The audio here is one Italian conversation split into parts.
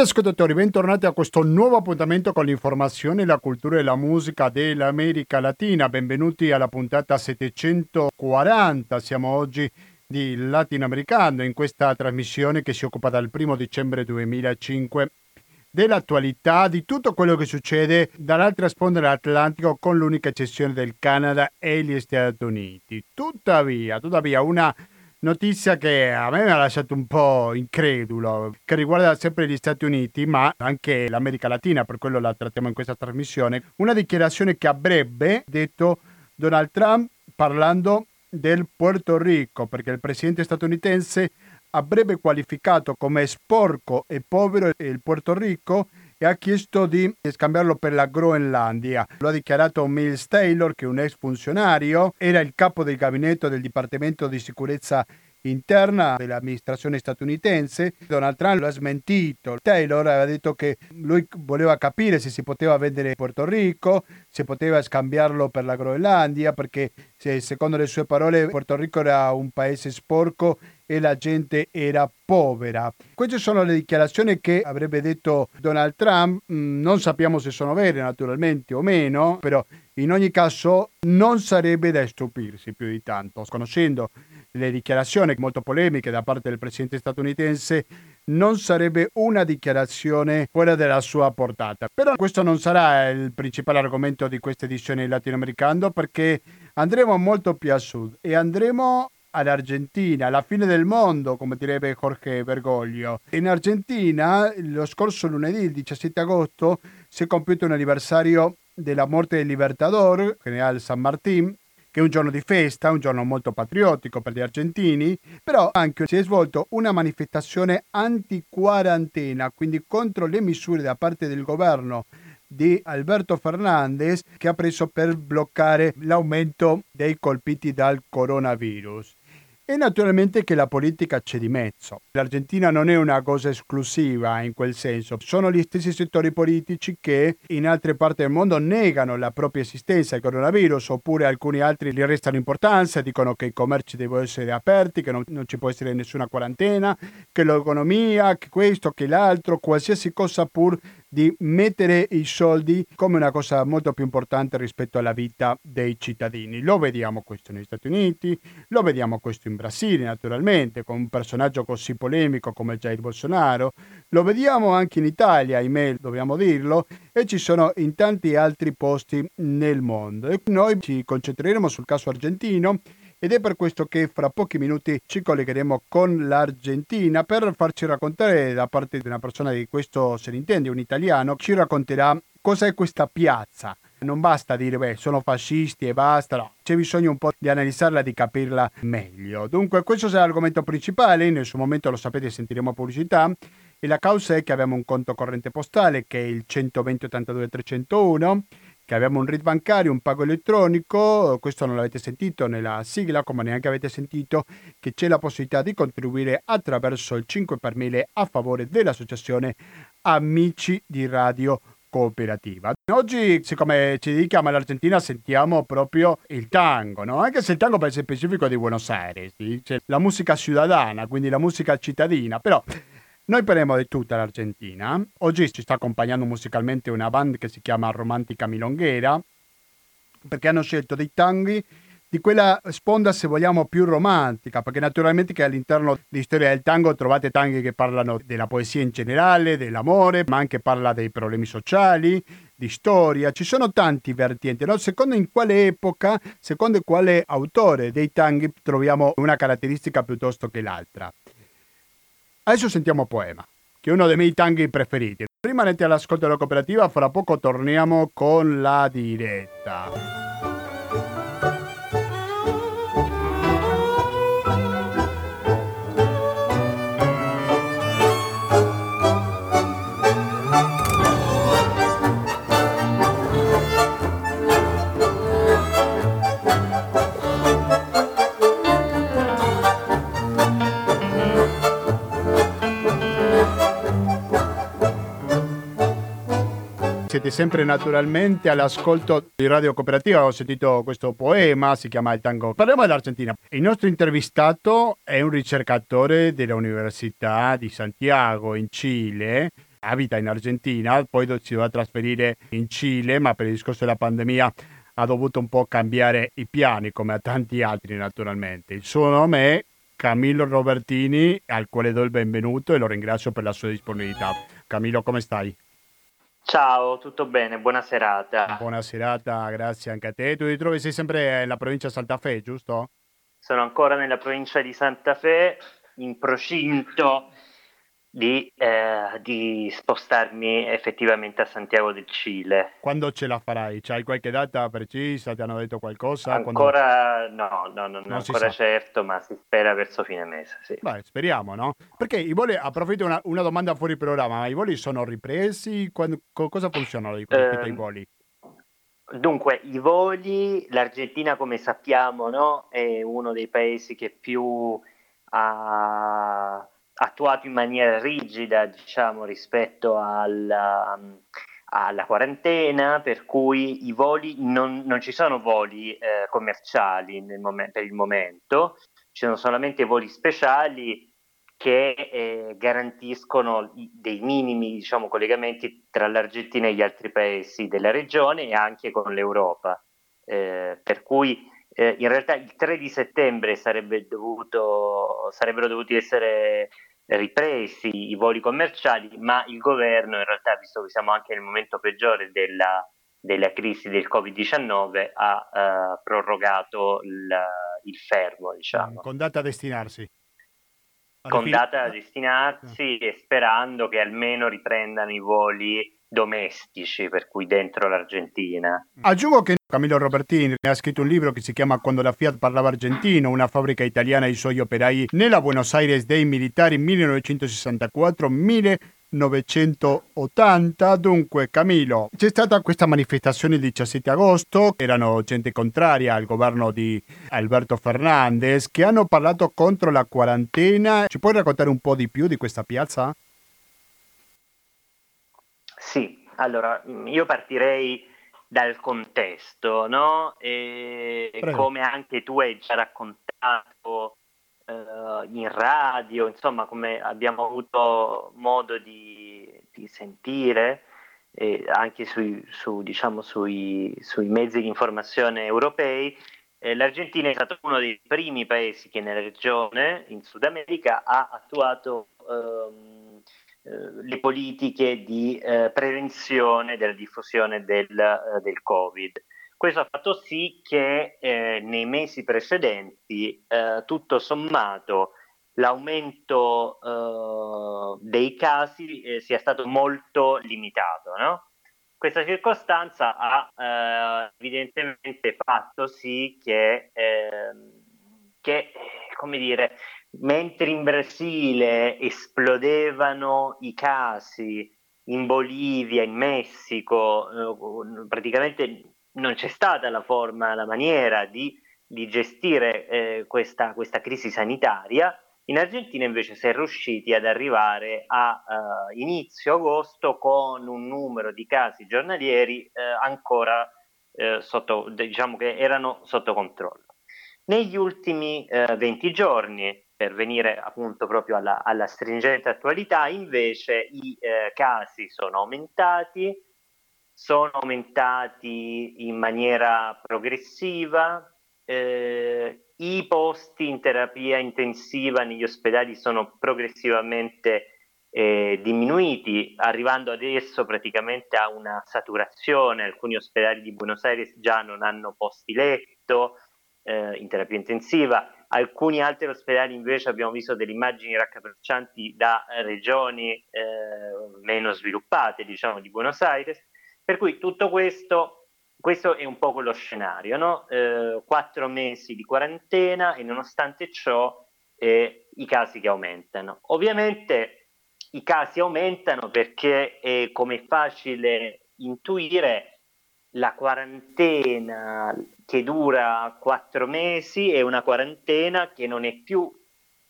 Cari ascoltatori, bentornati a questo nuovo appuntamento con l'informazione, la cultura e la musica dell'America Latina. Benvenuti alla puntata 740. Siamo oggi di latinoamericano in questa trasmissione che si occupa dal 1 dicembre 2005 dell'attualità di tutto quello che succede dall'altra sponda dell'Atlantico con l'unica eccezione del Canada e gli Stati Uniti. Tuttavia, tuttavia una Notizia che a me mi ha lasciato un po' incredulo, che riguarda sempre gli Stati Uniti, ma anche l'America Latina, per quello la trattiamo in questa trasmissione. Una dichiarazione che avrebbe detto Donald Trump parlando del Puerto Rico, perché il presidente statunitense avrebbe qualificato come sporco e povero il Puerto Rico e ha chiesto di scambiarlo per la Groenlandia. Lo ha dichiarato Mills Taylor, che è un ex funzionario, era il capo del gabinetto del Dipartimento di Sicurezza interna dell'amministrazione statunitense. Donald Trump lo ha smentito. Taylor aveva detto che lui voleva capire se si poteva vendere Puerto Rico, se poteva scambiarlo per la Groenlandia, perché secondo le sue parole Puerto Rico era un paese sporco e la gente era povera. Queste sono le dichiarazioni che avrebbe detto Donald Trump, mm, non sappiamo se sono vere naturalmente o meno, però in ogni caso non sarebbe da stupirsi più di tanto. Conoscendo le dichiarazioni molto polemiche da parte del presidente statunitense, non sarebbe una dichiarazione fuori dalla sua portata. Però questo non sarà il principale argomento di questa edizione latinoamericana perché andremo molto più a sud e andremo all'Argentina, alla fine del mondo, come direbbe Jorge Bergoglio. In Argentina, lo scorso lunedì, il 17 agosto, si è compiuto un anniversario della morte del Libertador, generale San Martín, che è un giorno di festa, un giorno molto patriottico per gli argentini, però anche si è svolto una manifestazione anti-quarantena, quindi contro le misure da parte del governo di Alberto Fernandez che ha preso per bloccare l'aumento dei colpiti dal coronavirus. E naturalmente che la politica c'è di mezzo. L'Argentina non è una cosa esclusiva in quel senso, sono gli stessi settori politici che in altre parti del mondo negano la propria esistenza al coronavirus oppure alcuni altri gli restano importanza, dicono che i commerci devono essere aperti, che non, non ci può essere nessuna quarantena, che l'economia, che questo, che l'altro, qualsiasi cosa pur di mettere i soldi come una cosa molto più importante rispetto alla vita dei cittadini. Lo vediamo questo negli Stati Uniti, lo vediamo questo in Brasile naturalmente, con un personaggio così polemico come Jair Bolsonaro, lo vediamo anche in Italia, ahimè dobbiamo dirlo, e ci sono in tanti altri posti nel mondo. E noi ci concentreremo sul caso argentino ed è per questo che fra pochi minuti ci collegheremo con l'Argentina per farci raccontare da parte di una persona di questo se ne intende, un italiano, ci racconterà cosa è questa piazza. Non basta dire, beh, sono fascisti e basta, no, c'è bisogno un po' di analizzarla, di capirla meglio. Dunque, questo sarà l'argomento principale, nel suo momento lo sapete, sentiremo pubblicità. E la causa è che abbiamo un conto corrente postale che è il 120 82 301 che abbiamo un RID bancario, un pago elettronico, questo non l'avete sentito nella sigla, come neanche avete sentito che c'è la possibilità di contribuire attraverso il 5 per 1000 a favore dell'associazione Amici di Radio Cooperativa. Oggi, siccome ci dedichiamo all'Argentina, sentiamo proprio il tango, no? anche se il tango per specifico è di Buenos Aires, sì? la musica ciudadana, quindi la musica cittadina, però noi parliamo di tutta l'Argentina. Oggi ci sta accompagnando musicalmente una band che si chiama Romantica Milonghera, perché hanno scelto dei tanghi di quella sponda, se vogliamo, più romantica, perché naturalmente che all'interno di Storia del Tango trovate tanghi che parlano della poesia in generale, dell'amore, ma anche parla dei problemi sociali, di storia, ci sono tanti vertienti, no? secondo in quale epoca, secondo quale autore dei tanghi troviamo una caratteristica piuttosto che l'altra. Adesso sentiamo Poema, che è uno dei miei tanghi preferiti. Rimanete all'ascolto della cooperativa, fra poco torniamo con la diretta. Siete sempre naturalmente all'ascolto di Radio Cooperativa, ho sentito questo poema, si chiama Il Tango. Parliamo dell'Argentina. Il nostro intervistato è un ricercatore dell'Università di Santiago in Cile, abita in Argentina, poi si doveva trasferire in Cile, ma per il discorso della pandemia ha dovuto un po' cambiare i piani, come a tanti altri naturalmente. Il suo nome è Camillo Robertini, al quale do il benvenuto e lo ringrazio per la sua disponibilità. Camillo, come stai? Ciao, tutto bene, buona serata. Buona serata, grazie anche a te. Tu ti trovi sei sempre nella provincia di Santa Fe, giusto? Sono ancora nella provincia di Santa Fe, in procinto di, eh, di, spostarmi effettivamente a Santiago del Cile. Quando ce la farai? C'hai qualche data precisa? Ti hanno detto qualcosa? Ancora Quando... no, no, no, non ancora certo, ma si spera verso fine mese. Sì. Beh, speriamo, no? Perché i voli, approfitto una, una domanda fuori programma, ma i voli sono ripresi? Quando, cosa funzionano i, eh, i voli? Dunque, i voli, l'Argentina come sappiamo no, è uno dei paesi che più ha attuato in maniera rigida diciamo, rispetto alla, alla, quarantena, per cui i voli non, non ci sono voli eh, commerciali mom- per il momento, ci sono solamente voli speciali che eh, garantiscono dei minimi diciamo, collegamenti tra l'Argentina e gli altri paesi della regione e anche con l'Europa. Eh, per cui eh, in realtà il 3 di settembre sarebbe dovuto, sarebbero dovuti essere ripresi i voli commerciali, ma il governo in realtà, visto che siamo anche nel momento peggiore della, della crisi del Covid-19, ha uh, prorogato il, il fermo. Diciamo. Con data a destinarsi con fine... data da destinarsi e sperando che almeno riprendano i voli domestici, per cui dentro l'Argentina. Aggiungo che Camillo Robertini ha scritto un libro che si chiama Quando la Fiat parlava argentino, una fabbrica italiana e i suoi operai nella Buenos Aires dei militari 1964-1980. 980. Dunque, Camilo, c'è stata questa manifestazione il 17 agosto, erano gente contraria al governo di Alberto Fernandez che hanno parlato contro la quarantena. Ci puoi raccontare un po' di più di questa piazza? Sì, allora io partirei dal contesto, no? E come anche tu hai già raccontato eh, in radio, insomma, come abbiamo avuto modo di, di sentire eh, anche sui, su, diciamo, sui, sui, mezzi di informazione europei, eh, l'Argentina è stato uno dei primi paesi che nella regione, in Sud America, ha attuato ehm, eh, le politiche di eh, prevenzione della diffusione del, eh, del Covid. Questo ha fatto sì che eh, nei mesi precedenti, eh, tutto sommato, l'aumento eh, dei casi eh, sia stato molto limitato. No? Questa circostanza ha eh, evidentemente fatto sì che, ehm, che, come dire, mentre in Brasile esplodevano i casi, in Bolivia, in Messico, eh, praticamente non c'è stata la forma, la maniera di, di gestire eh, questa, questa, crisi sanitaria. In Argentina invece si è riusciti ad arrivare a uh, inizio agosto con un numero di casi giornalieri eh, ancora eh, sotto, diciamo che erano sotto controllo. Negli ultimi eh, 20 giorni, per venire appunto proprio alla, alla stringente attualità, invece i eh, casi sono aumentati, sono aumentati in maniera progressiva, eh, i posti in terapia intensiva negli ospedali sono progressivamente eh, diminuiti, arrivando adesso praticamente a una saturazione. Alcuni ospedali di Buenos Aires già non hanno posti letto eh, in terapia intensiva, alcuni altri ospedali invece abbiamo visto delle immagini raccapriccianti da regioni eh, meno sviluppate, diciamo, di Buenos Aires. Per cui tutto questo, questo è un po' quello scenario, no? eh, quattro mesi di quarantena e nonostante ciò eh, i casi che aumentano. Ovviamente i casi aumentano perché, eh, come è facile intuire, la quarantena che dura quattro mesi è una quarantena che non è più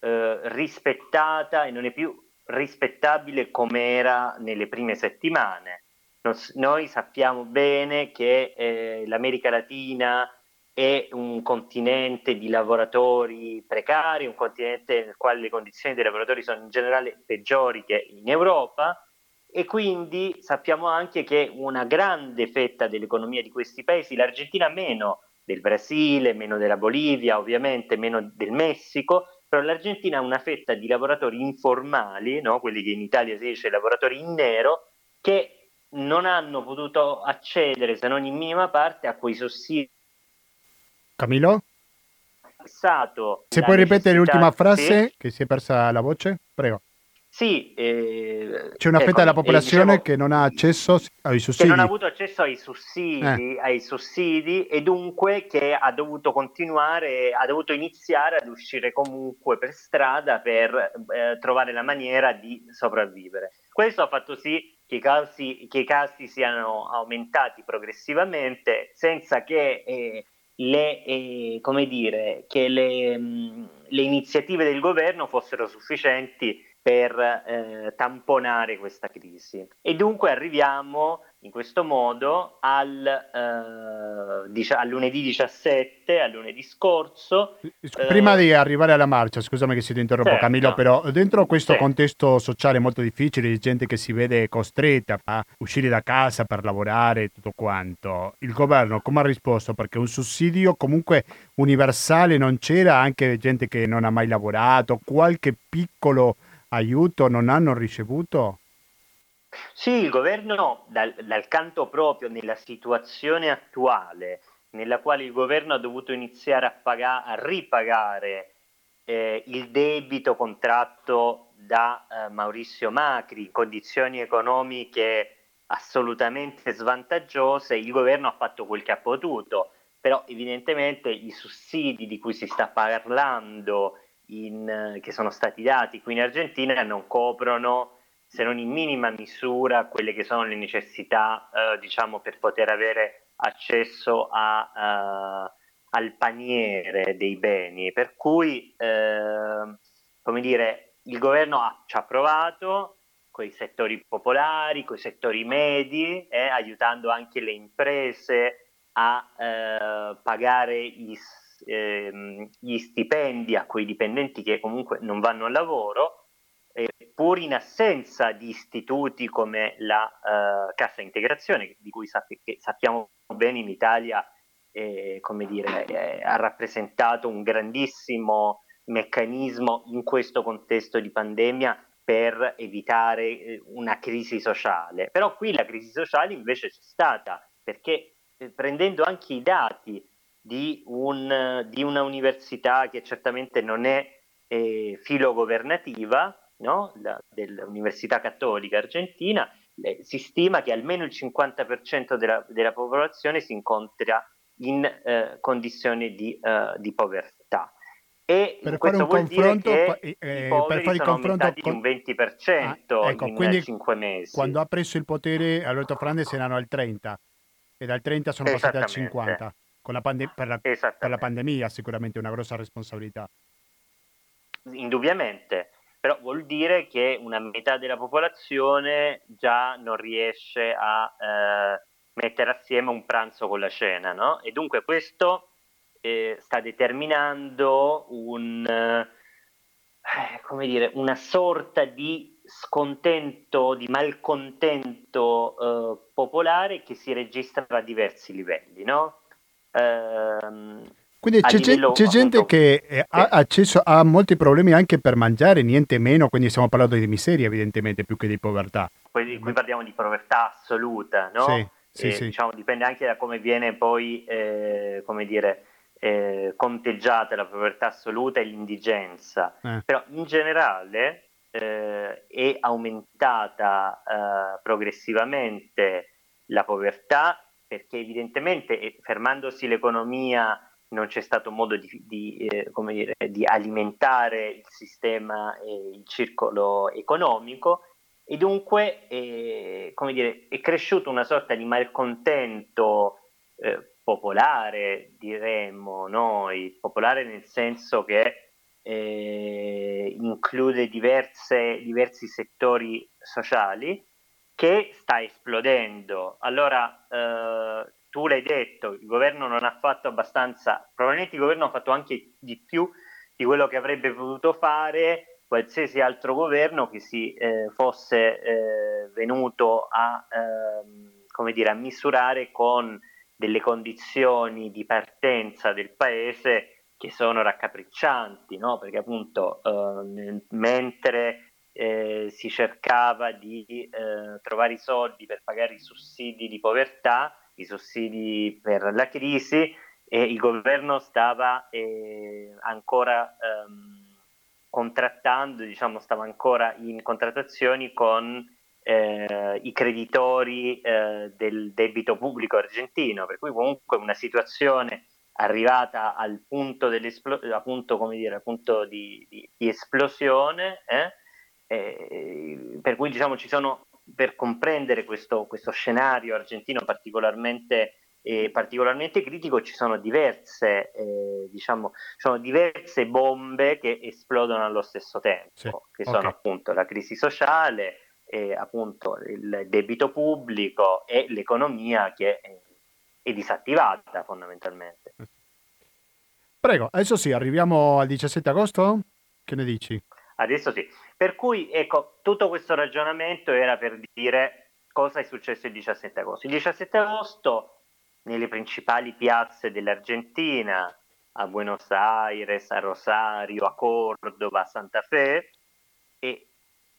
eh, rispettata e non è più rispettabile come era nelle prime settimane. Noi sappiamo bene che eh, l'America Latina è un continente di lavoratori precari, un continente nel quale le condizioni dei lavoratori sono in generale peggiori che in Europa e quindi sappiamo anche che una grande fetta dell'economia di questi paesi, l'Argentina meno del Brasile, meno della Bolivia, ovviamente meno del Messico, però l'Argentina ha una fetta di lavoratori informali, no? quelli che in Italia si dice lavoratori in nero, che non hanno potuto accedere, se non in minima parte, a quei sussidi. Camilo? Se puoi ripetere l'ultima frase, sì? che si è persa la voce, prego. Sì, eh, c'è una fetta ecco, della popolazione diciamo, che non ha accesso ai sussidi. Che non ha avuto accesso ai sussidi, eh. ai sussidi e dunque che ha dovuto continuare, ha dovuto iniziare ad uscire comunque per strada per eh, trovare la maniera di sopravvivere. Questo ha fatto sì che i casi, che i casi siano aumentati progressivamente senza che eh, le, eh, come dire, che le, mh, le iniziative del governo fossero sufficienti per eh, tamponare questa crisi. E dunque arriviamo in questo modo al, eh, dic- al lunedì 17, al lunedì scorso. Prima eh... di arrivare alla marcia, scusami che si ti interrompo certo. Camillo, però dentro questo sì. contesto sociale molto difficile di gente che si vede costretta a uscire da casa per lavorare e tutto quanto, il governo come ha risposto? Perché un sussidio comunque universale non c'era, anche gente che non ha mai lavorato, qualche piccolo aiuto non hanno ricevuto? Sì, il governo dal, dal canto proprio nella situazione attuale, nella quale il governo ha dovuto iniziare a, pagare, a ripagare eh, il debito contratto da eh, Maurizio Macri in condizioni economiche assolutamente svantaggiose, il governo ha fatto quel che ha potuto, però evidentemente i sussidi di cui si sta parlando in, che sono stati dati qui in Argentina non coprono se non in minima misura quelle che sono le necessità eh, diciamo per poter avere accesso a, uh, al paniere dei beni. Per cui eh, come dire il governo ha, ci ha provato con i settori popolari, con i settori medi, eh, aiutando anche le imprese a eh, pagare i ehm, gli stipendi a quei dipendenti che comunque non vanno al lavoro, eh, pur in assenza di istituti come la eh, cassa integrazione, di cui sapp- sappiamo bene in Italia eh, dire, ha rappresentato un grandissimo meccanismo in questo contesto di pandemia per evitare eh, una crisi sociale. Però qui la crisi sociale invece c'è stata perché eh, prendendo anche i dati di, un, di una università che certamente non è eh, filogovernativa, no? La, dell'Università Cattolica Argentina, eh, si stima che almeno il 50% della, della popolazione si incontra in eh, condizioni di, uh, di, povertà. E per fare un confronto, eh, per fare il confronto con... un 20% ah, ecco, in quindi 5 mesi. Quando ha preso il potere Alberto Fernandez erano al 30 e dal 30 sono passati al 50 la pande- per, la, per la pandemia sicuramente una grossa responsabilità. Indubbiamente, però vuol dire che una metà della popolazione già non riesce a eh, mettere assieme un pranzo con la cena, no? E dunque questo eh, sta determinando un, eh, come dire, una sorta di scontento, di malcontento eh, popolare che si registra a diversi livelli, no? Ehm, quindi c'è, livello, c'è gente appunto, che eh, ha accesso a molti problemi anche per mangiare, niente meno, quindi stiamo parlando di miseria evidentemente più che di povertà. Qui, qui parliamo di povertà assoluta, no? Sì, sì, e, sì. Diciamo, dipende anche da come viene poi, eh, come dire, eh, conteggiata la povertà assoluta e l'indigenza. Eh. Però in generale eh, è aumentata eh, progressivamente la povertà perché evidentemente eh, fermandosi l'economia non c'è stato modo di, di, eh, dire, di alimentare il sistema e il circolo economico. E dunque eh, dire, è cresciuta una sorta di malcontento eh, popolare, diremmo noi, popolare nel senso che eh, include diverse, diversi settori sociali che sta esplodendo. Allora, eh, tu l'hai detto, il governo non ha fatto abbastanza, probabilmente il governo ha fatto anche di più di quello che avrebbe potuto fare qualsiasi altro governo che si eh, fosse eh, venuto a, ehm, dire, a misurare con delle condizioni di partenza del paese che sono raccapriccianti, no? perché appunto eh, mentre eh, si cercava di eh, trovare i soldi per pagare i sussidi di povertà, i sussidi per la crisi, e il governo stava eh, ancora ehm, contrattando, diciamo, stava ancora in contrattazioni con eh, i creditori eh, del debito pubblico argentino, per cui comunque una situazione arrivata al punto, appunto, dire, al di, di, di esplosione, eh, eh, per cui diciamo ci sono, per comprendere questo, questo scenario argentino particolarmente eh, particolarmente critico ci sono diverse, eh, diciamo, sono diverse bombe che esplodono allo stesso tempo, sì, che sono okay. appunto la crisi sociale, eh, appunto il debito pubblico e l'economia che è, è disattivata fondamentalmente. Prego, adesso sì, arriviamo al 17 agosto? Che ne dici? Adesso sì. Per cui, ecco, tutto questo ragionamento era per dire cosa è successo il 17 agosto. Il 17 agosto nelle principali piazze dell'Argentina, a Buenos Aires, a Rosario, a Córdoba, a Santa Fe, e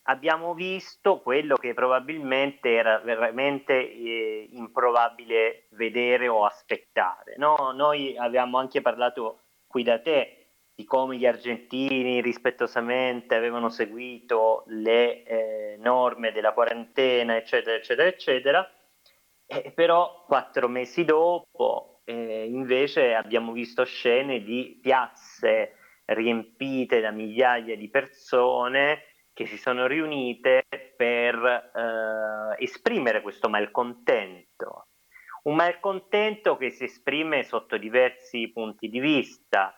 abbiamo visto quello che probabilmente era veramente eh, improbabile vedere o aspettare. No? Noi abbiamo anche parlato qui da te di come gli argentini rispettosamente avevano seguito le eh, norme della quarantena, eccetera, eccetera, eccetera eh, però quattro mesi dopo eh, invece abbiamo visto scene di piazze riempite da migliaia di persone che si sono riunite per eh, esprimere questo malcontento. Un malcontento che si esprime sotto diversi punti di vista.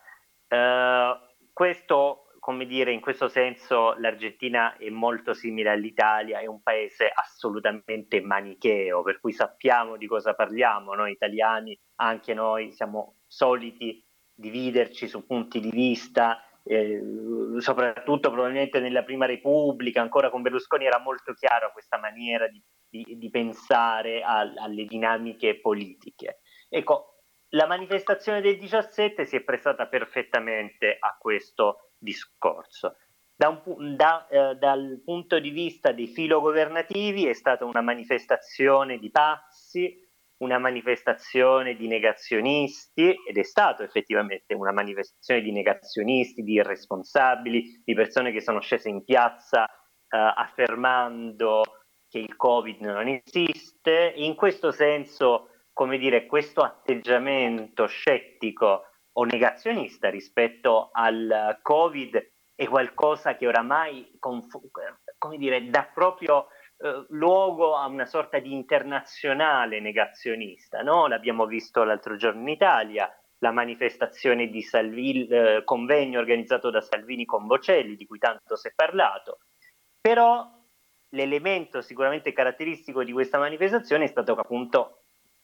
Eh, questo come dire, in questo senso l'Argentina è molto simile all'Italia, è un paese assolutamente manicheo, per cui sappiamo di cosa parliamo, noi italiani, anche noi siamo soliti dividerci su punti di vista, eh, soprattutto probabilmente nella Prima Repubblica, ancora con Berlusconi era molto chiaro questa maniera di, di, di pensare a, alle dinamiche politiche. Ecco, la manifestazione del 17 si è prestata perfettamente a questo discorso. Da un, da, eh, dal punto di vista dei filogovernativi è stata una manifestazione di pazzi, una manifestazione di negazionisti ed è stato effettivamente una manifestazione di negazionisti, di irresponsabili, di persone che sono scese in piazza eh, affermando che il Covid non esiste. In questo senso, come dire, questo atteggiamento scettico o negazionista rispetto al Covid è qualcosa che oramai confu- come dire, dà proprio eh, luogo a una sorta di internazionale negazionista. No? L'abbiamo visto l'altro giorno in Italia, la manifestazione di Salvini, eh, convegno organizzato da Salvini con Bocelli, di cui tanto si è parlato. Però l'elemento sicuramente caratteristico di questa manifestazione è stato appunto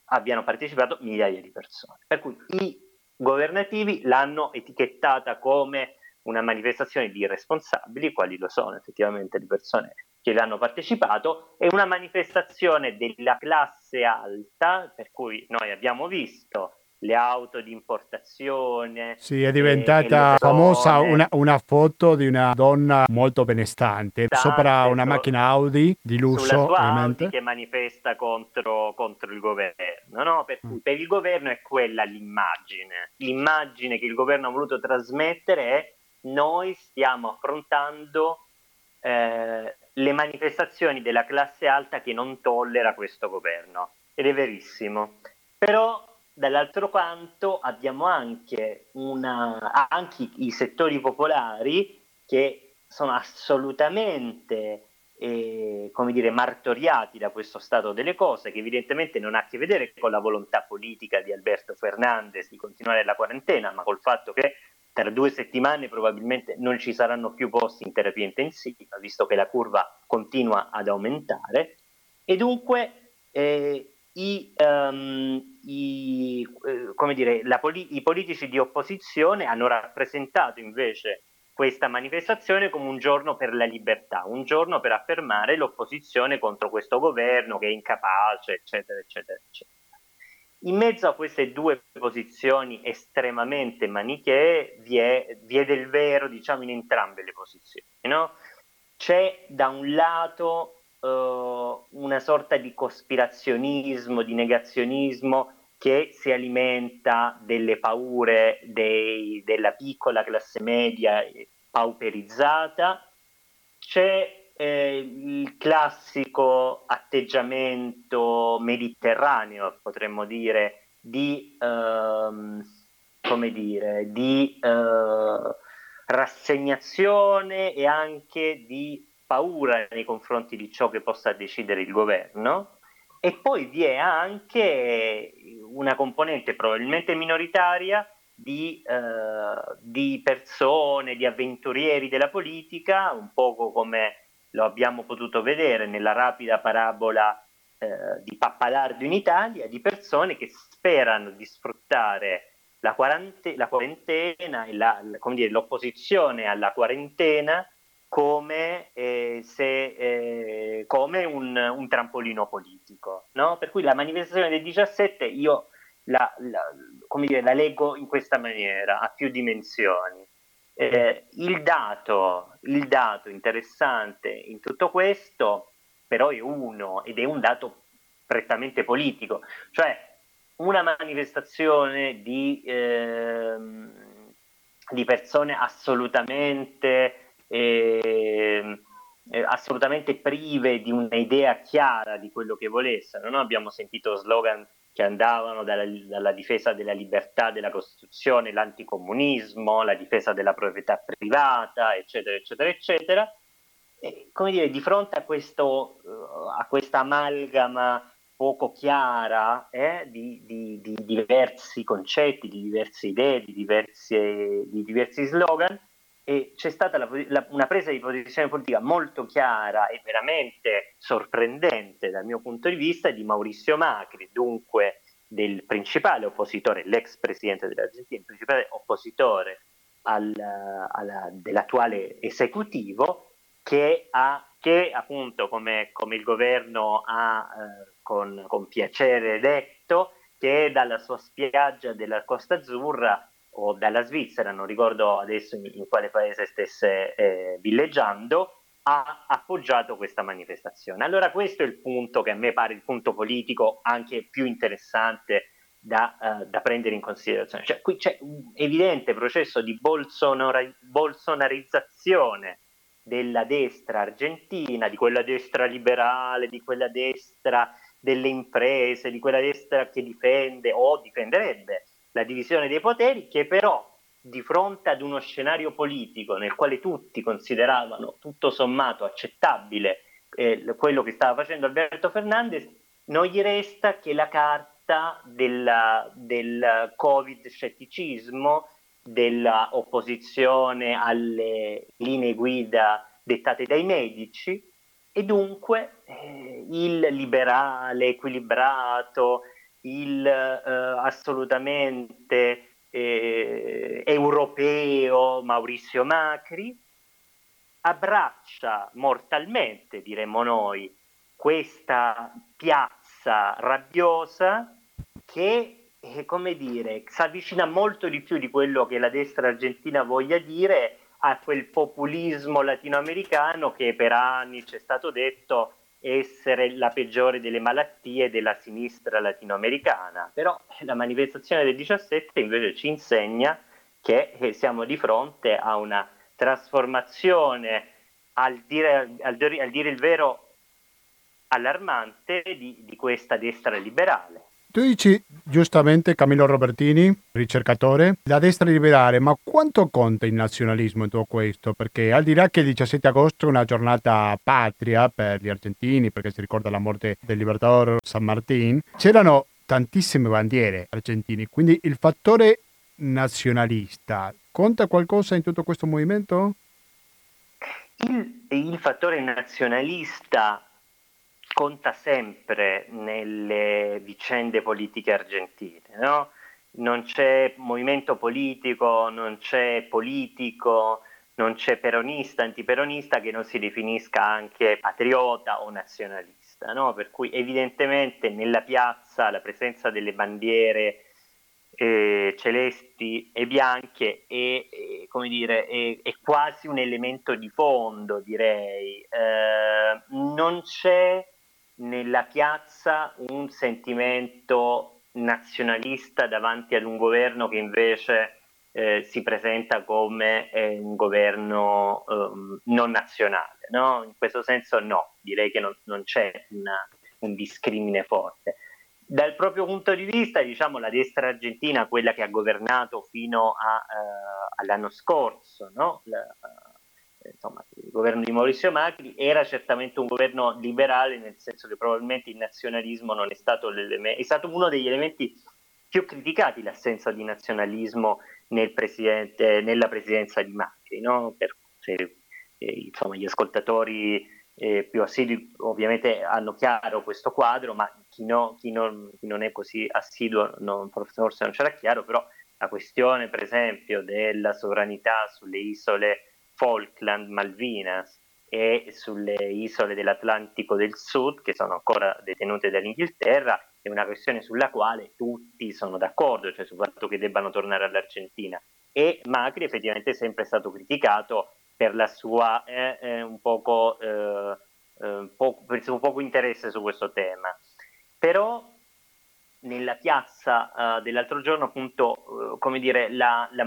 abbiano partecipato migliaia di persone. Per cui i governativi l'hanno etichettata come una manifestazione di irresponsabili, quali lo sono effettivamente le persone che vi hanno partecipato, e una manifestazione della classe alta, per cui noi abbiamo visto le auto di importazione. Sì, è diventata famosa una, una, foto di una donna molto benestante Tante, sopra una macchina Audi di lusso, ovviamente. che manifesta contro, contro il governo. No? Per, mm. per il governo è quella l'immagine. L'immagine che il governo ha voluto trasmettere è noi stiamo affrontando eh, le manifestazioni della classe alta che non tollera questo governo. Ed è verissimo. Però dall'altro canto abbiamo anche, una, anche i settori popolari che sono assolutamente eh, come dire, martoriati da questo stato delle cose, che evidentemente non ha a che vedere con la volontà politica di Alberto Fernandez di continuare la quarantena, ma col fatto che tra due settimane probabilmente non ci saranno più posti in terapia intensiva, visto che la curva continua ad aumentare. E dunque eh, i, um, i, eh, dire, poli- i politici di opposizione hanno rappresentato invece questa manifestazione come un giorno per la libertà, un giorno per affermare l'opposizione contro questo governo che è incapace, eccetera, eccetera, eccetera. In mezzo a queste due posizioni estremamente manichee vi è, vi è del vero, diciamo, in entrambe le posizioni. No? C'è da un lato uh, una sorta di cospirazionismo, di negazionismo che si alimenta delle paure dei, della piccola classe media pauperizzata, c'è eh, il classico atteggiamento mediterraneo, potremmo dire, di, ehm, come dire, di eh, rassegnazione e anche di paura nei confronti di ciò che possa decidere il governo. E poi vi è anche una componente probabilmente minoritaria di, eh, di persone, di avventurieri della politica, un poco come lo abbiamo potuto vedere nella rapida parabola eh, di Pappalardo in Italia, di persone che sperano di sfruttare la, quarante- la quarantena e la, dire, l'opposizione alla quarantena come, eh, se, eh, come un, un, trampolino politico. No? Per cui la manifestazione del 17 io la, la, dire, la leggo in questa maniera, a più dimensioni. Eh, il, dato, il dato interessante in tutto questo però è uno ed è un dato prettamente politico, cioè una manifestazione di, eh, di persone assolutamente, eh, assolutamente prive di un'idea chiara di quello che volessero. No? Abbiamo sentito slogan che andavano dalla, dalla, difesa della libertà della Costituzione, l'anticomunismo, la difesa della proprietà privata, eccetera, eccetera, eccetera. E, come dire, di fronte a, questo, uh, a questa amalgama poco chiara eh, di, di, di, diversi concetti, di diverse idee, di diversi, di diversi slogan, e c'è stata la, la, una presa di posizione politica molto chiara e veramente sorprendente dal mio punto di vista di Maurizio Macri, dunque del principale oppositore, l'ex presidente dell'Argentina, il principale oppositore al, alla, dell'attuale esecutivo, che, ha, che appunto come, come, il governo ha eh, con, con piacere detto, che dalla sua spiaggia della Costa Azzurra o dalla Svizzera, non ricordo adesso in, in quale paese stesse eh, villeggiando, ha appoggiato questa manifestazione. Allora questo è il punto che a me pare il punto politico anche più interessante da, uh, da prendere in considerazione. Cioè, qui c'è un evidente processo di bolsonara- bolsonarizzazione della destra argentina, di quella destra liberale, di quella destra delle imprese, di quella destra che difende o difenderebbe la divisione dei poteri che però di fronte ad uno scenario politico nel quale tutti consideravano tutto sommato accettabile eh, quello che stava facendo Alberto Fernandez, non gli resta che la carta della, del covid scetticismo, dell'opposizione alle linee guida dettate dai medici e dunque eh, il liberale equilibrato, il eh, assolutamente eh, europeo Maurizio Macri abbraccia mortalmente, diremmo noi, questa piazza rabbiosa che, eh, come dire, si avvicina molto di più di quello che la destra argentina voglia dire a quel populismo latinoamericano che per anni ci è stato detto essere la peggiore delle malattie della sinistra latinoamericana, però la manifestazione del 17 invece ci insegna che eh, siamo di fronte a una trasformazione, al dire, al, al dire il vero, allarmante di, di questa destra liberale. Tu dici giustamente Camillo Robertini, ricercatore, la destra liberale, ma quanto conta il nazionalismo in tutto questo? Perché al di là che il 17 agosto è una giornata patria per gli argentini, perché si ricorda la morte del libertador San Martín, c'erano tantissime bandiere argentine, quindi il fattore nazionalista conta qualcosa in tutto questo movimento? Il, il fattore nazionalista conta sempre nelle vicende politiche argentine, no? Non c'è movimento politico, non c'è politico, non c'è peronista, antiperonista che non si definisca anche patriota o nazionalista, no? per cui evidentemente nella piazza la presenza delle bandiere eh, celesti e bianche è, è, come dire, è, è, quasi un elemento di fondo, direi. Eh, non c'è nella piazza un sentimento nazionalista davanti ad un governo che invece eh, si presenta come eh, un governo um, non nazionale. No? In questo senso no, direi che non, non c'è una, un discrimine forte. Dal proprio punto di vista, diciamo, la destra argentina, quella che ha governato fino a, uh, all'anno scorso, no? la, insomma, il governo di Maurizio Macri, era certamente un governo liberale, nel senso che probabilmente il nazionalismo non è stato è stato uno degli elementi più criticati, l'assenza di nazionalismo nel nella presidenza di Macri, no? per, se, eh, insomma, gli ascoltatori eh, più assidui ovviamente hanno chiaro questo quadro, ma chi, no, chi, non, chi non, è così assiduo non, forse non c'era chiaro, però la questione per esempio della sovranità sulle isole Falkland, Malvinas e sulle isole dell'Atlantico del Sud che sono ancora detenute dall'Inghilterra è una questione sulla quale tutti sono d'accordo, cioè sul fatto che debbano tornare all'Argentina e Macri effettivamente è sempre stato criticato per la sua eh, eh, un poco, eh, eh poco, il suo poco interesse su questo tema. Però nella piazza uh, dell'altro giorno, appunto, uh, come dire, la, la,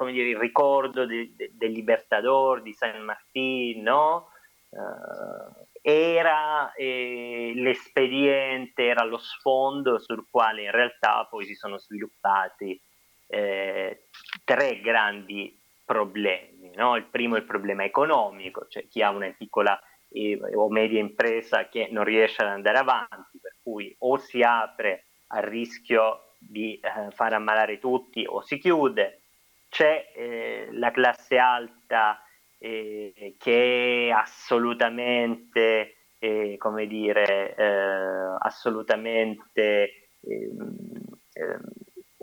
come dire, il ricordo de, de, del Libertador di San Martín, no? Uh, era eh, l'espediente, era lo sfondo sul quale in realtà poi si sono sviluppati eh, tre grandi problemi. No? Il primo è il problema economico, cioè chi ha una piccola eh, o media impresa che non riesce ad andare avanti, per cui o si apre al rischio di eh, far ammalare tutti o si chiude, c'è eh, la classe alta eh, che è assolutamente, eh, come dire, eh, assolutamente ehm, ehm,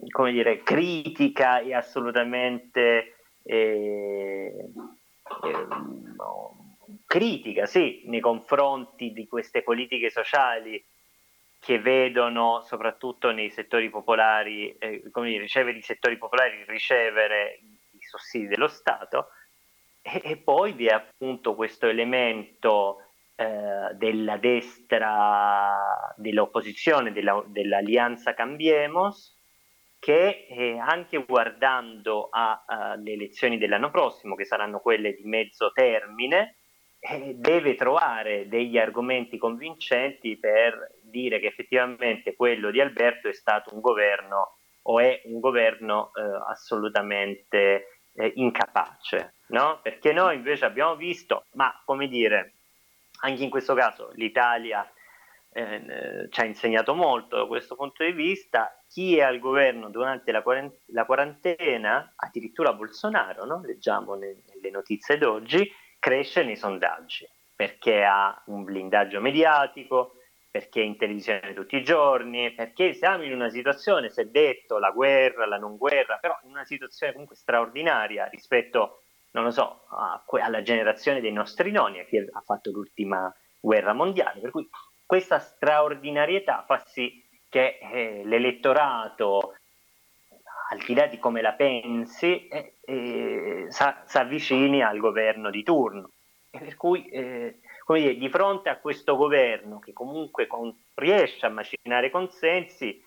come dire, critica e assolutamente eh, eh, critica, sì, nei confronti di queste politiche sociali che vedono soprattutto nei settori popolari, eh, come dire, ricevere i settori popolari ricevere i sussidi dello Stato e, e poi vi è appunto questo elemento eh, della destra, dell'opposizione, della, dell'alleanza Cambiemos che eh, anche guardando alle elezioni dell'anno prossimo, che saranno quelle di mezzo termine, deve trovare degli argomenti convincenti per dire che effettivamente quello di Alberto è stato un governo o è un governo eh, assolutamente eh, incapace, no? Perché noi invece abbiamo visto, ma come dire, anche in questo caso l'Italia eh, ci ha insegnato molto da questo punto di vista. Chi è al governo durante la, quarantena, addirittura Bolsonaro, no? leggiamo nelle notizie d'oggi, cresce nei sondaggi perché ha un blindaggio mediatico, perché è in televisione tutti i giorni, perché siamo in una situazione, si è detto, la guerra, la non guerra, però in una situazione comunque straordinaria rispetto, non lo so, a, alla generazione dei nostri nonni, a chi ha fatto l'ultima guerra mondiale, per cui questa straordinarietà fa sì che eh, l'elettorato, al di là di come la pensi, eh, eh, si avvicini al governo di turno. E per cui, eh, come dire, di fronte a questo governo che comunque con, riesce a macinare consensi,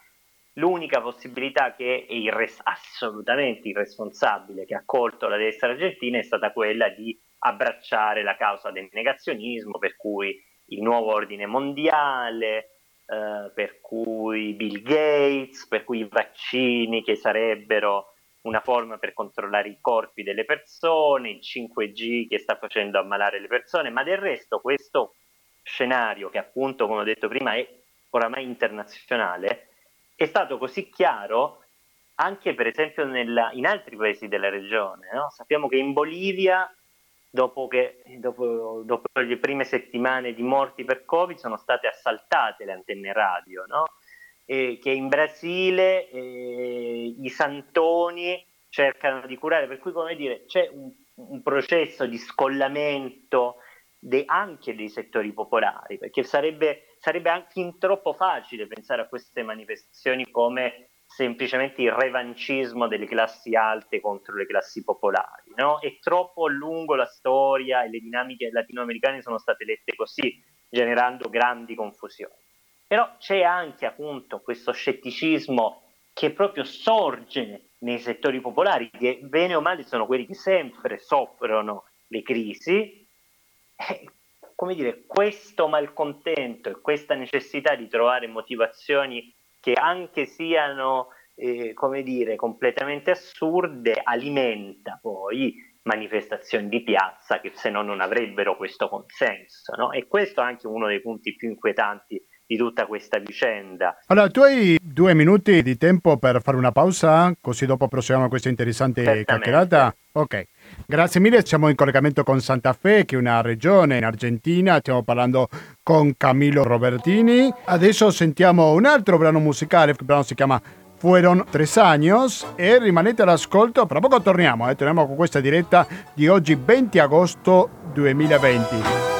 l'unica possibilità che è irres- assolutamente irresponsabile che ha colto la destra argentina è stata quella di abbracciare la causa del negazionismo, per cui il nuovo ordine mondiale, eh, per cui Bill Gates, per cui i vaccini che sarebbero una forma per controllare i corpi delle persone, il 5G che sta facendo ammalare le persone, ma del resto questo scenario che appunto, come ho detto prima, è oramai internazionale, è stato così chiaro anche per esempio nella, in altri paesi della regione. No? Sappiamo che in Bolivia dopo, che, dopo, dopo, le prime settimane di morti per Covid sono state assaltate le antenne radio, no? E che in Brasile eh, i santoni cercano di curare, per cui come dire c'è un, un processo di scollamento de, anche dei settori popolari, perché sarebbe, sarebbe anche fin troppo facile pensare a queste manifestazioni come semplicemente il revancismo delle classi alte contro le classi popolari. No? È troppo lungo la storia e le dinamiche latinoamericane sono state lette così, generando grandi confusioni. Però c'è anche appunto questo scetticismo che proprio sorge nei settori popolari, che bene o male sono quelli che sempre soffrono le crisi. Eh, come dire, questo malcontento e questa necessità di trovare motivazioni che anche siano, eh, come dire, completamente assurde, alimenta poi manifestazioni di piazza che se no non avrebbero questo consenso. No? E questo è anche uno dei punti più inquietanti di tutta questa vicenda. Allora, tu hai due minuti di tempo per fare una pausa, così dopo proseguiamo questa interessante chiacchierata. Ok, grazie mille. Siamo in collegamento con Santa Fe, che è una regione in Argentina. Stiamo parlando con Camilo Robertini. Adesso sentiamo un altro brano musicale, il brano si chiama Fueron tres años e rimanete all'ascolto, tra poco torniamo, eh, torniamo con questa diretta di oggi 20 agosto 2020.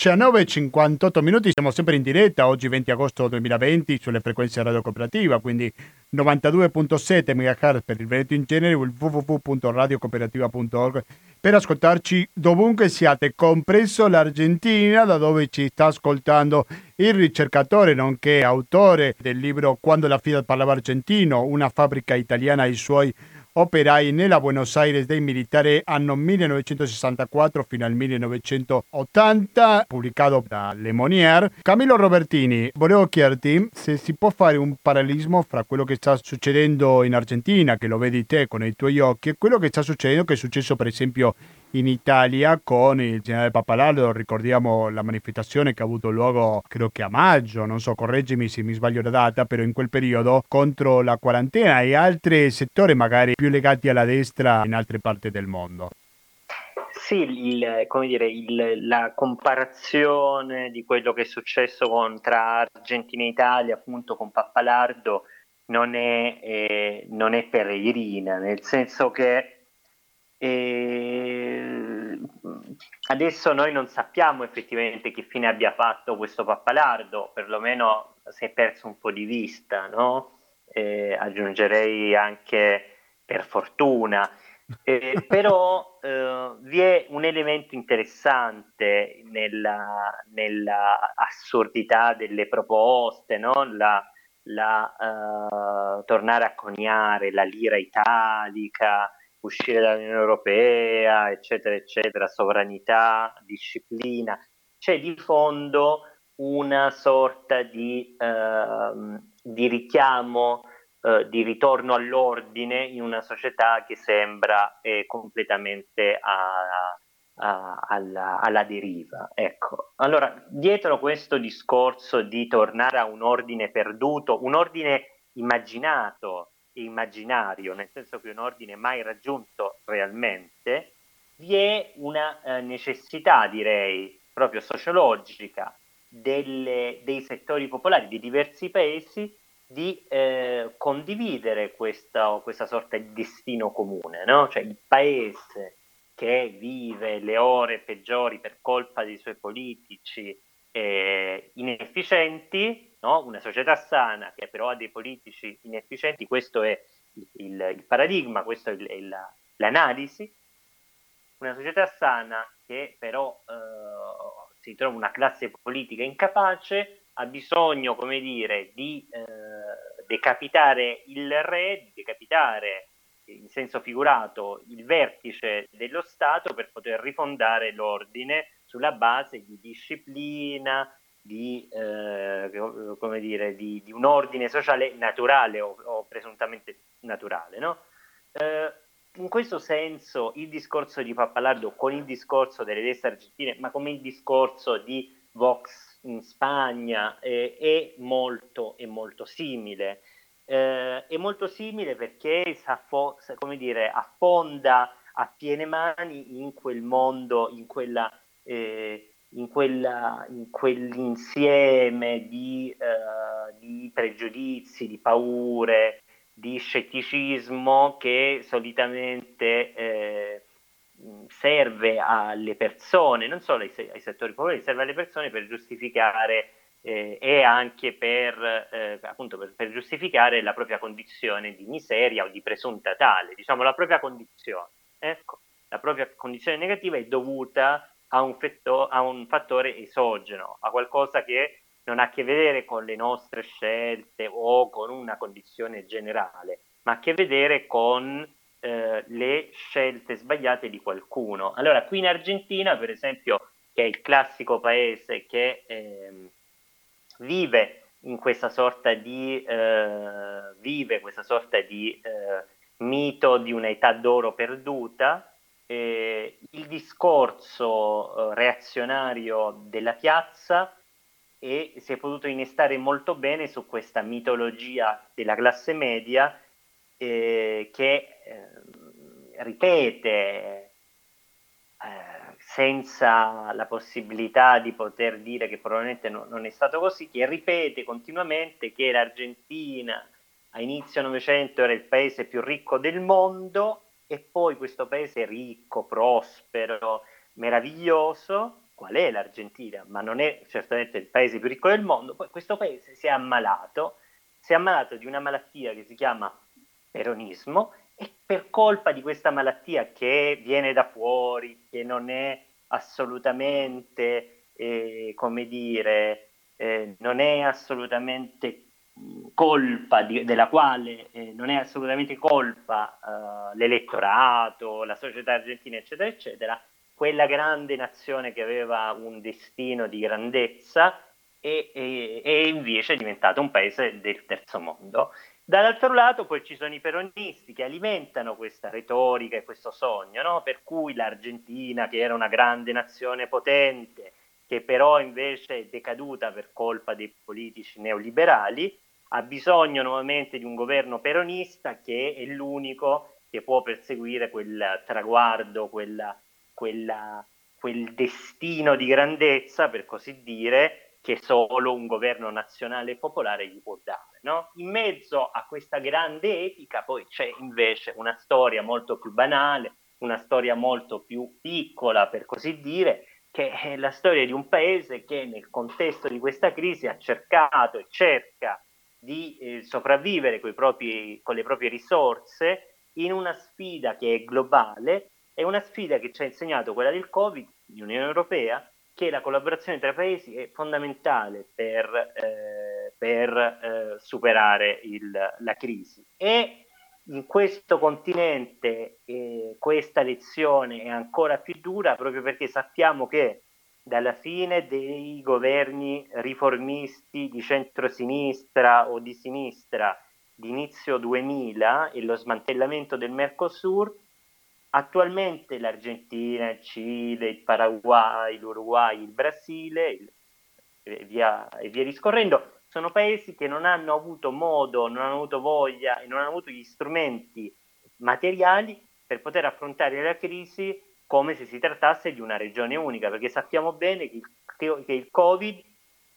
19.58 minuti, siamo sempre in diretta, oggi 20 agosto 2020 sulle frequenze radio cooperativa, quindi 92.7 MHz per il Veneto in genere, www.radiocooperativa.org per ascoltarci dovunque siate, compreso l'Argentina, da dove ci sta ascoltando il ricercatore, nonché autore del libro Quando la Fiat parlava argentino, una fabbrica italiana ai suoi operai nella Buenos Aires dei militari anno 1964 fino al 1980, pubblicato da Le Monnier. Camillo Robertini, volevo chiederti se si può fare un parallelismo fra quello che sta succedendo in Argentina, che lo vedi te con i tuoi occhi, e quello che sta succedendo, che è successo per esempio in Italia con il generale Pappalardo, ricordiamo la manifestazione che ha avuto luogo credo che a maggio, non so, correggimi se mi sbaglio la data, però in quel periodo contro la quarantena e altri settori magari più legati alla destra in altre parti del mondo. Sì, il, come dire, il, la comparazione di quello che è successo con, tra Argentina e Italia, appunto con Pappalardo, non è, eh, non è peregrina, nel senso che e adesso noi non sappiamo effettivamente che fine abbia fatto questo pappalardo, perlomeno si è perso un po' di vista, no? E aggiungerei anche per fortuna. Eh, però eh, vi è un elemento interessante nella, nella assurdità delle proposte, no? la, la uh, tornare a coniare la lira italica, uscire dall'Unione Europea, eccetera, eccetera, sovranità, disciplina. C'è di fondo una sorta di, eh, di richiamo, eh, di ritorno all'ordine in una società che sembra eh, completamente a, a, alla, alla, deriva. Ecco. Allora, dietro questo discorso di tornare a un ordine perduto, un ordine immaginato, immaginario, nel senso che un ordine mai raggiunto realmente, vi è una eh, necessità, direi, proprio sociologica delle, dei settori popolari di diversi paesi di eh, condividere questa, questa, sorta di destino comune, no? cioè il paese che vive le ore peggiori per colpa dei suoi politici eh, inefficienti, no? una società sana che però ha dei politici inefficienti, questo è il, il, paradigma, questa è il, l'analisi, una società sana che però eh, si trova una classe politica incapace, ha bisogno, come dire, di eh, decapitare il re, di decapitare in senso figurato il vertice dello Stato per poter rifondare l'ordine sulla base di disciplina, di, eh, come dire, di, di, un ordine sociale naturale o, o presuntamente naturale. No? Eh, in questo senso il discorso di Pappalardo con il discorso delle destre argentine, ma come il discorso di Vox in Spagna, eh, è, molto, è molto simile. Eh, è molto simile perché s'affo- come dire, affonda a piene mani in quel mondo, in quella eh, in, quella, in quell'insieme di, uh, di, pregiudizi, di paure, di scetticismo che solitamente eh, serve alle persone, non solo ai, ai, settori popolari, serve alle persone per giustificare eh, e anche per, eh, appunto per, per, giustificare la propria condizione di miseria o di presunta tale, diciamo la propria condizione. Ecco, la propria condizione negativa è dovuta a un, fetto, a un fattore esogeno, a qualcosa che non ha a che vedere con le nostre scelte o con una condizione generale, ma ha a che vedere con eh, le scelte sbagliate di qualcuno. Allora, qui in Argentina, per esempio, che è il classico paese che eh, vive in questa sorta di, eh, vive questa sorta di eh, mito di un'età d'oro perduta, eh, il discorso eh, reazionario della piazza e si è potuto innestare molto bene su questa mitologia della classe media eh, che eh, ripete eh, senza la possibilità di poter dire che probabilmente no, non è stato così, che ripete continuamente che l'Argentina a inizio Novecento era il paese più ricco del mondo e poi questo paese ricco, prospero, meraviglioso, qual è l'Argentina? Ma non è certamente il paese più ricco del mondo, poi questo paese si è ammalato, si è ammalato di una malattia che si chiama peronismo e per colpa di questa malattia che viene da fuori, che non è assolutamente, eh, come dire, eh, non è assolutamente colpa di, della quale eh, non è assolutamente colpa uh, l'elettorato, la società argentina, eccetera, eccetera, quella grande nazione che aveva un destino di grandezza e, e, e invece è diventato un paese del terzo mondo. Dall'altro lato poi ci sono i peronisti che alimentano questa retorica e questo sogno, no? per cui l'Argentina, che era una grande nazione potente, che però invece è decaduta per colpa dei politici neoliberali, ha bisogno nuovamente di un governo peronista che è l'unico che può perseguire quel traguardo, quella, quella, quel destino di grandezza, per così dire, che solo un governo nazionale e popolare gli può dare. No? In mezzo a questa grande epica poi c'è invece una storia molto più banale, una storia molto più piccola, per così dire, che è la storia di un paese che nel contesto di questa crisi ha cercato e cerca di eh, sopravvivere propri, con le proprie risorse in una sfida che è globale, è una sfida che ci ha insegnato quella del Covid, l'Unione Europea, che la collaborazione tra paesi è fondamentale per, eh, per eh, superare il, la crisi. E in questo continente eh, questa lezione è ancora più dura proprio perché sappiamo che dalla fine dei governi riformisti di centrosinistra o di sinistra di inizio 2000 e lo smantellamento del Mercosur, attualmente l'Argentina, il Cile, il Paraguay, l'Uruguay, il Brasile il, e, via, e via discorrendo sono paesi che non hanno avuto modo, non hanno avuto voglia e non hanno avuto gli strumenti materiali per poter affrontare la crisi come se si trattasse di una regione unica, perché sappiamo bene che il, che il Covid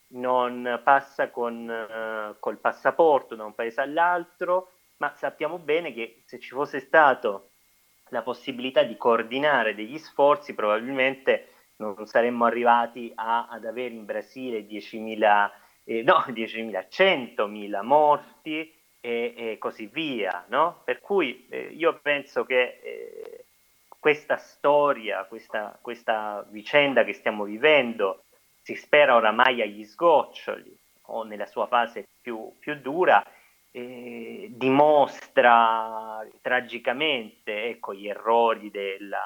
non passa con, uh, col passaporto da un paese all'altro, ma sappiamo bene che se ci fosse stata la possibilità di coordinare degli sforzi, probabilmente non saremmo arrivati a, ad avere in Brasile 10.000, eh, no, 10.000, 100.000 morti e, e, così via. No? Per cui eh, io penso che eh, questa storia, questa, questa vicenda che stiamo vivendo, si spera oramai agli sgoccioli o nella sua fase più, più dura, eh, dimostra tragicamente ecco, gli errori della,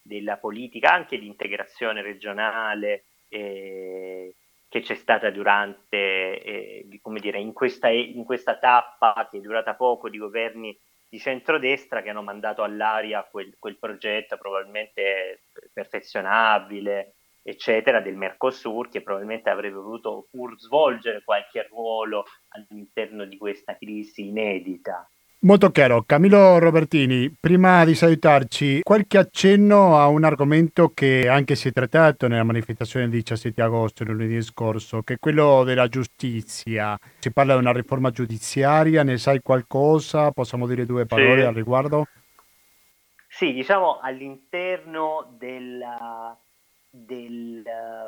della, politica, anche di integrazione regionale eh, che c'è stata durante, eh, come dire, in questa, in questa tappa che è durata poco di governi di centrodestra che hanno mandato all'aria quel, quel progetto probabilmente perfezionabile, eccetera, del Mercosur, che probabilmente avrebbe voluto pur svolgere qualche ruolo all'interno di questa crisi inedita. Molto chiaro. Camillo Robertini, prima di salutarci, qualche accenno a un argomento che anche si è trattato nella manifestazione del 17 agosto, lunedì scorso, che è quello della giustizia. Si parla di una riforma giudiziaria, ne sai qualcosa? Possiamo dire due parole sì. al riguardo? Sì, diciamo all'interno della, del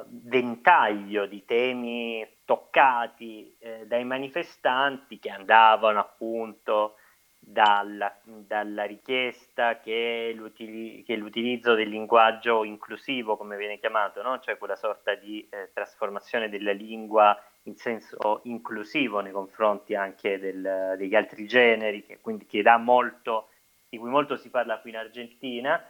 ventaglio di temi toccati eh, dai manifestanti che andavano appunto dalla, dalla richiesta che, che, l'utilizzo del linguaggio inclusivo, come viene chiamato, no? cioè quella sorta di eh, trasformazione della lingua in senso inclusivo nei confronti anche del, degli altri generi, che quindi che dà molto, di cui molto si parla qui in Argentina,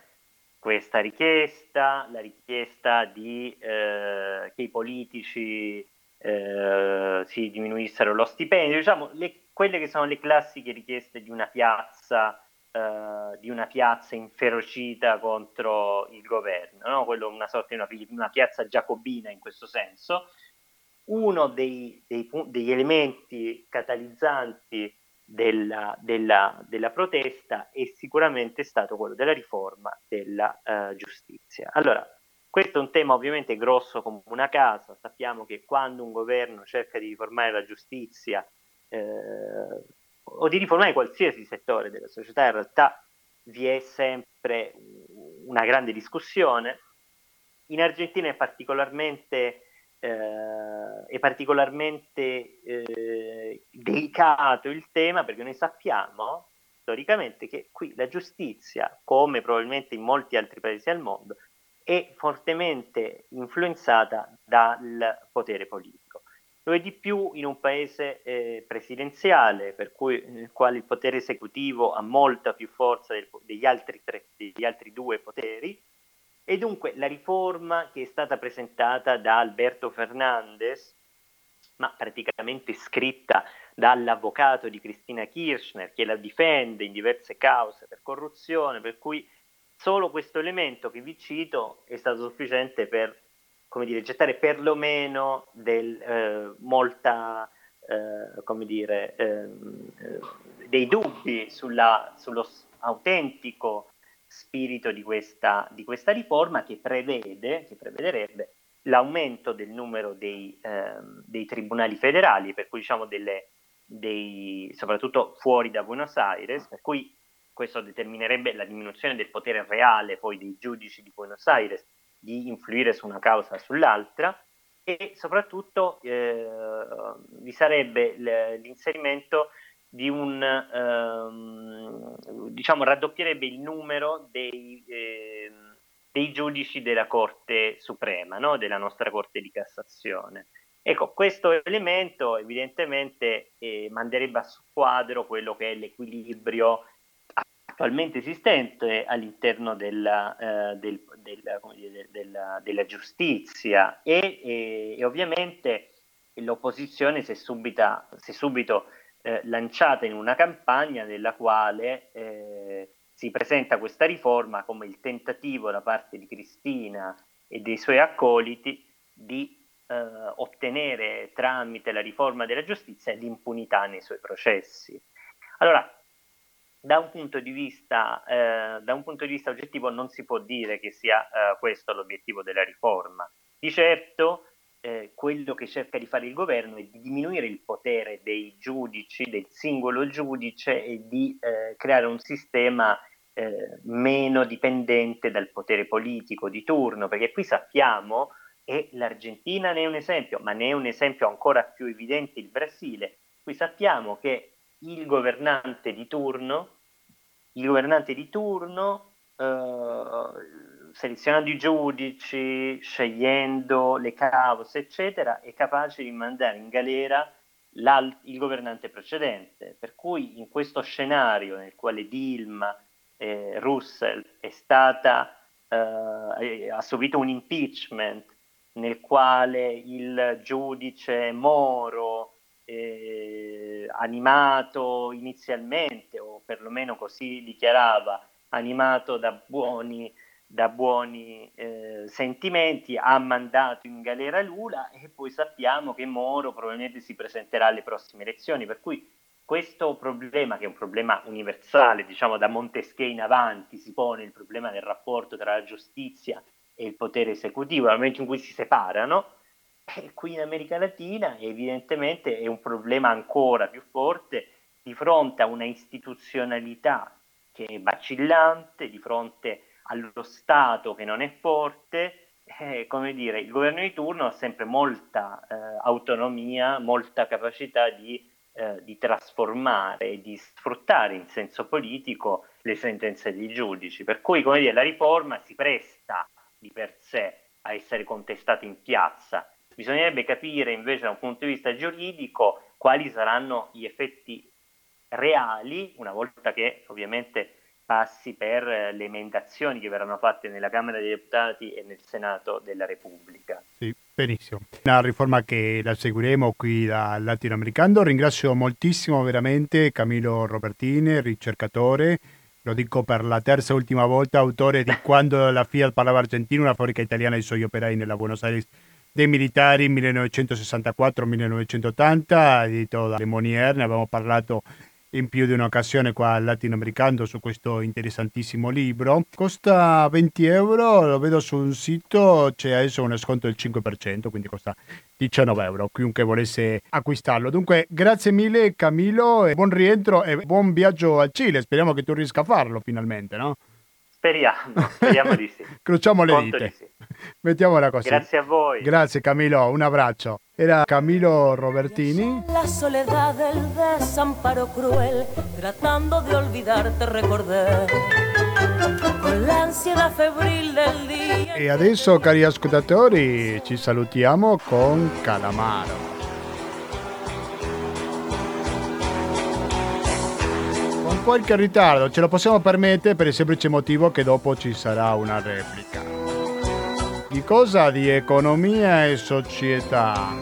questa richiesta, la richiesta di, eh, che i politici eh, si diminuissero lo stipendio, diciamo le, quelle che sono le classiche richieste di una piazza, eh, di una piazza inferocita contro il governo, no? Quello, una sorta di una, una, piazza giacobina in questo senso. Uno dei, dei, degli elementi catalizzanti della, della, della, protesta è sicuramente stato quello della riforma della uh, giustizia. Allora, questo è un tema ovviamente grosso come una casa, sappiamo che quando un governo cerca di riformare la giustizia eh, o di riformare qualsiasi settore della società, in realtà vi è sempre una grande discussione. In Argentina è particolarmente, eh, è particolarmente eh, delicato il tema perché noi sappiamo storicamente che qui la giustizia, come probabilmente in molti altri paesi al mondo, è fortemente influenzata dal potere politico. Lo è di più in un paese eh, presidenziale, per cui, nel quale il potere esecutivo ha molta più forza del, degli, altri tre, degli altri due poteri, e dunque la riforma che è stata presentata da Alberto Fernandez, ma praticamente scritta dall'avvocato di Cristina Kirchner, che la difende in diverse cause per corruzione, per cui solo questo elemento che vi cito è stato sufficiente per come dire, gettare perlomeno del, eh, molta, eh, come dire, eh, dei dubbi sulla, sullo autentico spirito di questa, di questa riforma che prevede, che prevederebbe l'aumento del numero dei, ehm, dei tribunali federali, per cui diciamo delle, dei, soprattutto fuori da Buenos Aires, per cui questo determinerebbe la diminuzione del potere reale poi dei giudici di Buenos Aires di influire su una causa o sull'altra e soprattutto eh, vi sarebbe l'inserimento di un ehm, diciamo raddoppierebbe il numero dei, eh, dei giudici della Corte Suprema, no? della nostra Corte di Cassazione. Ecco, questo elemento evidentemente eh, manderebbe a squadro quello che è l'equilibrio attualmente esistente all'interno della, eh, del, del, dire, della, della giustizia e, e, e, ovviamente l'opposizione si è, subita, si è subito eh, lanciata in una campagna nella quale eh, si presenta questa riforma come il tentativo da parte di Cristina e dei suoi accoliti di eh, ottenere tramite la riforma della giustizia l'impunità nei suoi processi. Allora, da un, punto di vista, eh, da un punto di vista oggettivo non si può dire che sia eh, questo l'obiettivo della riforma. Di certo eh, quello che cerca di fare il governo è di diminuire il potere dei giudici, del singolo giudice e di eh, creare un sistema eh, meno dipendente dal potere politico di turno, perché qui sappiamo, e l'Argentina ne è un esempio, ma ne è un esempio ancora più evidente il Brasile, qui sappiamo che il governante di turno, il governante di turno eh, selezionando i giudici, scegliendo le cause, eccetera, è capace di mandare in galera il governante precedente. Per cui in questo scenario nel quale Dilma eh, Russell è stata, eh, ha subito un impeachment nel quale il giudice Moro, eh, animato inizialmente, o perlomeno così dichiarava, animato da buoni da buoni eh, sentimenti, ha mandato in galera Lula e poi sappiamo che Moro probabilmente si presenterà alle prossime elezioni, per cui questo problema, che è un problema universale, diciamo da Montesquieu in avanti, si pone il problema del rapporto tra la giustizia e il potere esecutivo, nel momento in cui si separano, e qui in America Latina evidentemente è un problema ancora più forte di fronte a una istituzionalità che è vacillante, di fronte allo Stato che non è forte, eh, come dire, il governo di turno ha sempre molta eh, autonomia, molta capacità di, eh, di trasformare e di sfruttare in senso politico le sentenze dei giudici. Per cui, come dire, la riforma si presta di per sé a essere contestata in piazza. Bisognerebbe capire invece da un punto di vista giuridico quali saranno gli effetti reali, una volta che ovviamente passi per le emendazioni che verranno fatte nella Camera dei Deputati e nel Senato della Repubblica. Sì, benissimo. Una riforma che la seguiremo qui dal latinoamericano. Ringrazio moltissimo veramente Camilo Robertini, ricercatore. Lo dico per la terza e ultima volta, autore di Quando la Fiat parlava argentino, una fabbrica italiana di suoi operai nella Buenos Aires dei militari 1964-1980, edito da Le Monier, ne abbiamo parlato in più di un'occasione qua al latinoamericano su questo interessantissimo libro. Costa 20 euro, lo vedo su un sito, c'è adesso uno sconto del 5%, quindi costa 19 euro, chiunque volesse acquistarlo. Dunque, grazie mille Camilo, buon rientro e buon viaggio al Cile. Speriamo che tu riesca a farlo finalmente, no? Speriamo, speriamo di sì. Crociamo le Conto dita. Mettiamola così. Grazie a voi. Grazie Camilo, un abbraccio. Era Camilo Robertini. La soledad del desamparo cruel, tratando de olvidarte recordé. Con l'ansiedad febril del dia. E adesso, cari ascoltatori, ci salutiamo con Calamaro. Con qualche ritardo, ce lo possiamo permettere per il semplice motivo che dopo ci sarà una replica. Di cosa? Di economia e società.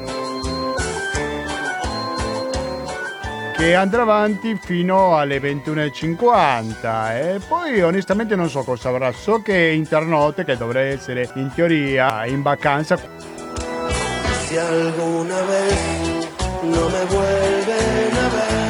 Che andrà avanti fino alle 21.50 e poi onestamente non so cosa avrà. So che è internotte, che dovrebbe essere in teoria in vacanza. Si alguna vez no me vuelven a ver.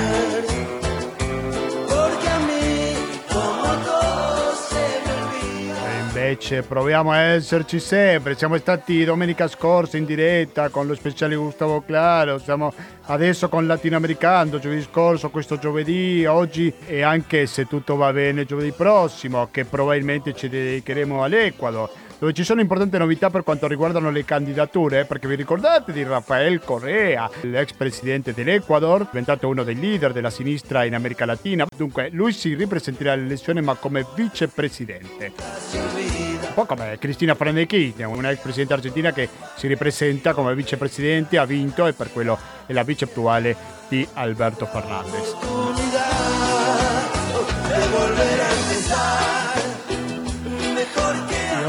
Invece proviamo a esserci sempre. Siamo stati domenica scorsa in diretta con lo speciale Gustavo Claro, siamo adesso con Latinoamericano, giovedì scorso, questo giovedì, oggi e anche se tutto va bene giovedì prossimo, che probabilmente ci dedicheremo all'Ecuador dove ci sono importanti novità per quanto riguardano le candidature, perché vi ricordate di Rafael Correa, l'ex presidente dell'Ecuador, diventato uno dei leader della sinistra in America Latina. Dunque, lui si ripresenterà all'elezione ma come vicepresidente. Un po' come Cristina Franechini, una ex presidente argentina che si ripresenta come vicepresidente, ha vinto e per quello è la vice attuale di Alberto Fernandez.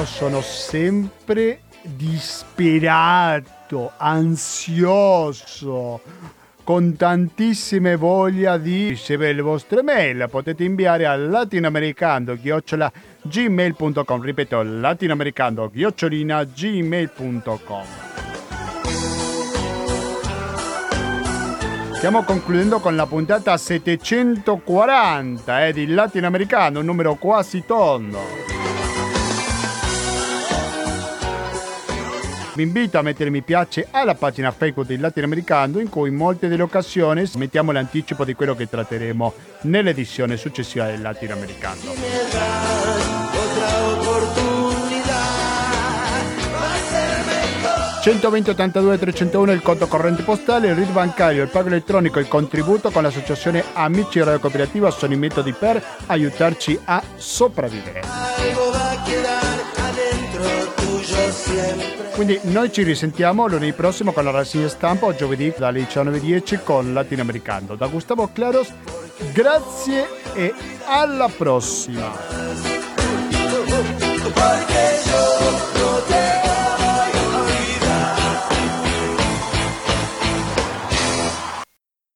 Io sono sempre disperato, ansioso, con tantissime voglia di ricevere le vostre mail. Potete inviare a latinoamericando-gmail.com ripeto latinoamericando-gmail.com Stiamo concludendo con la puntata 740 eh, di Latinoamericano, un numero quasi tondo. Vi invito a mettere mi piace alla pagina Facebook del Latinoamericano in cui in molte delle occasioni mettiamo l'anticipo di quello che tratteremo nell'edizione successiva del Latinoamericano. 120 82 301 il conto corrente postale, il RID bancario, il pago elettronico, il contributo con l'associazione Amici Radio Cooperativa sono i metodi per aiutarci a sopravvivere. Quindi noi ci risentiamo lunedì prossimo con la rassegna stampa o giovedì dalle 19.10 con Latinoamericano. Da Gustavo Claros, grazie e alla prossima.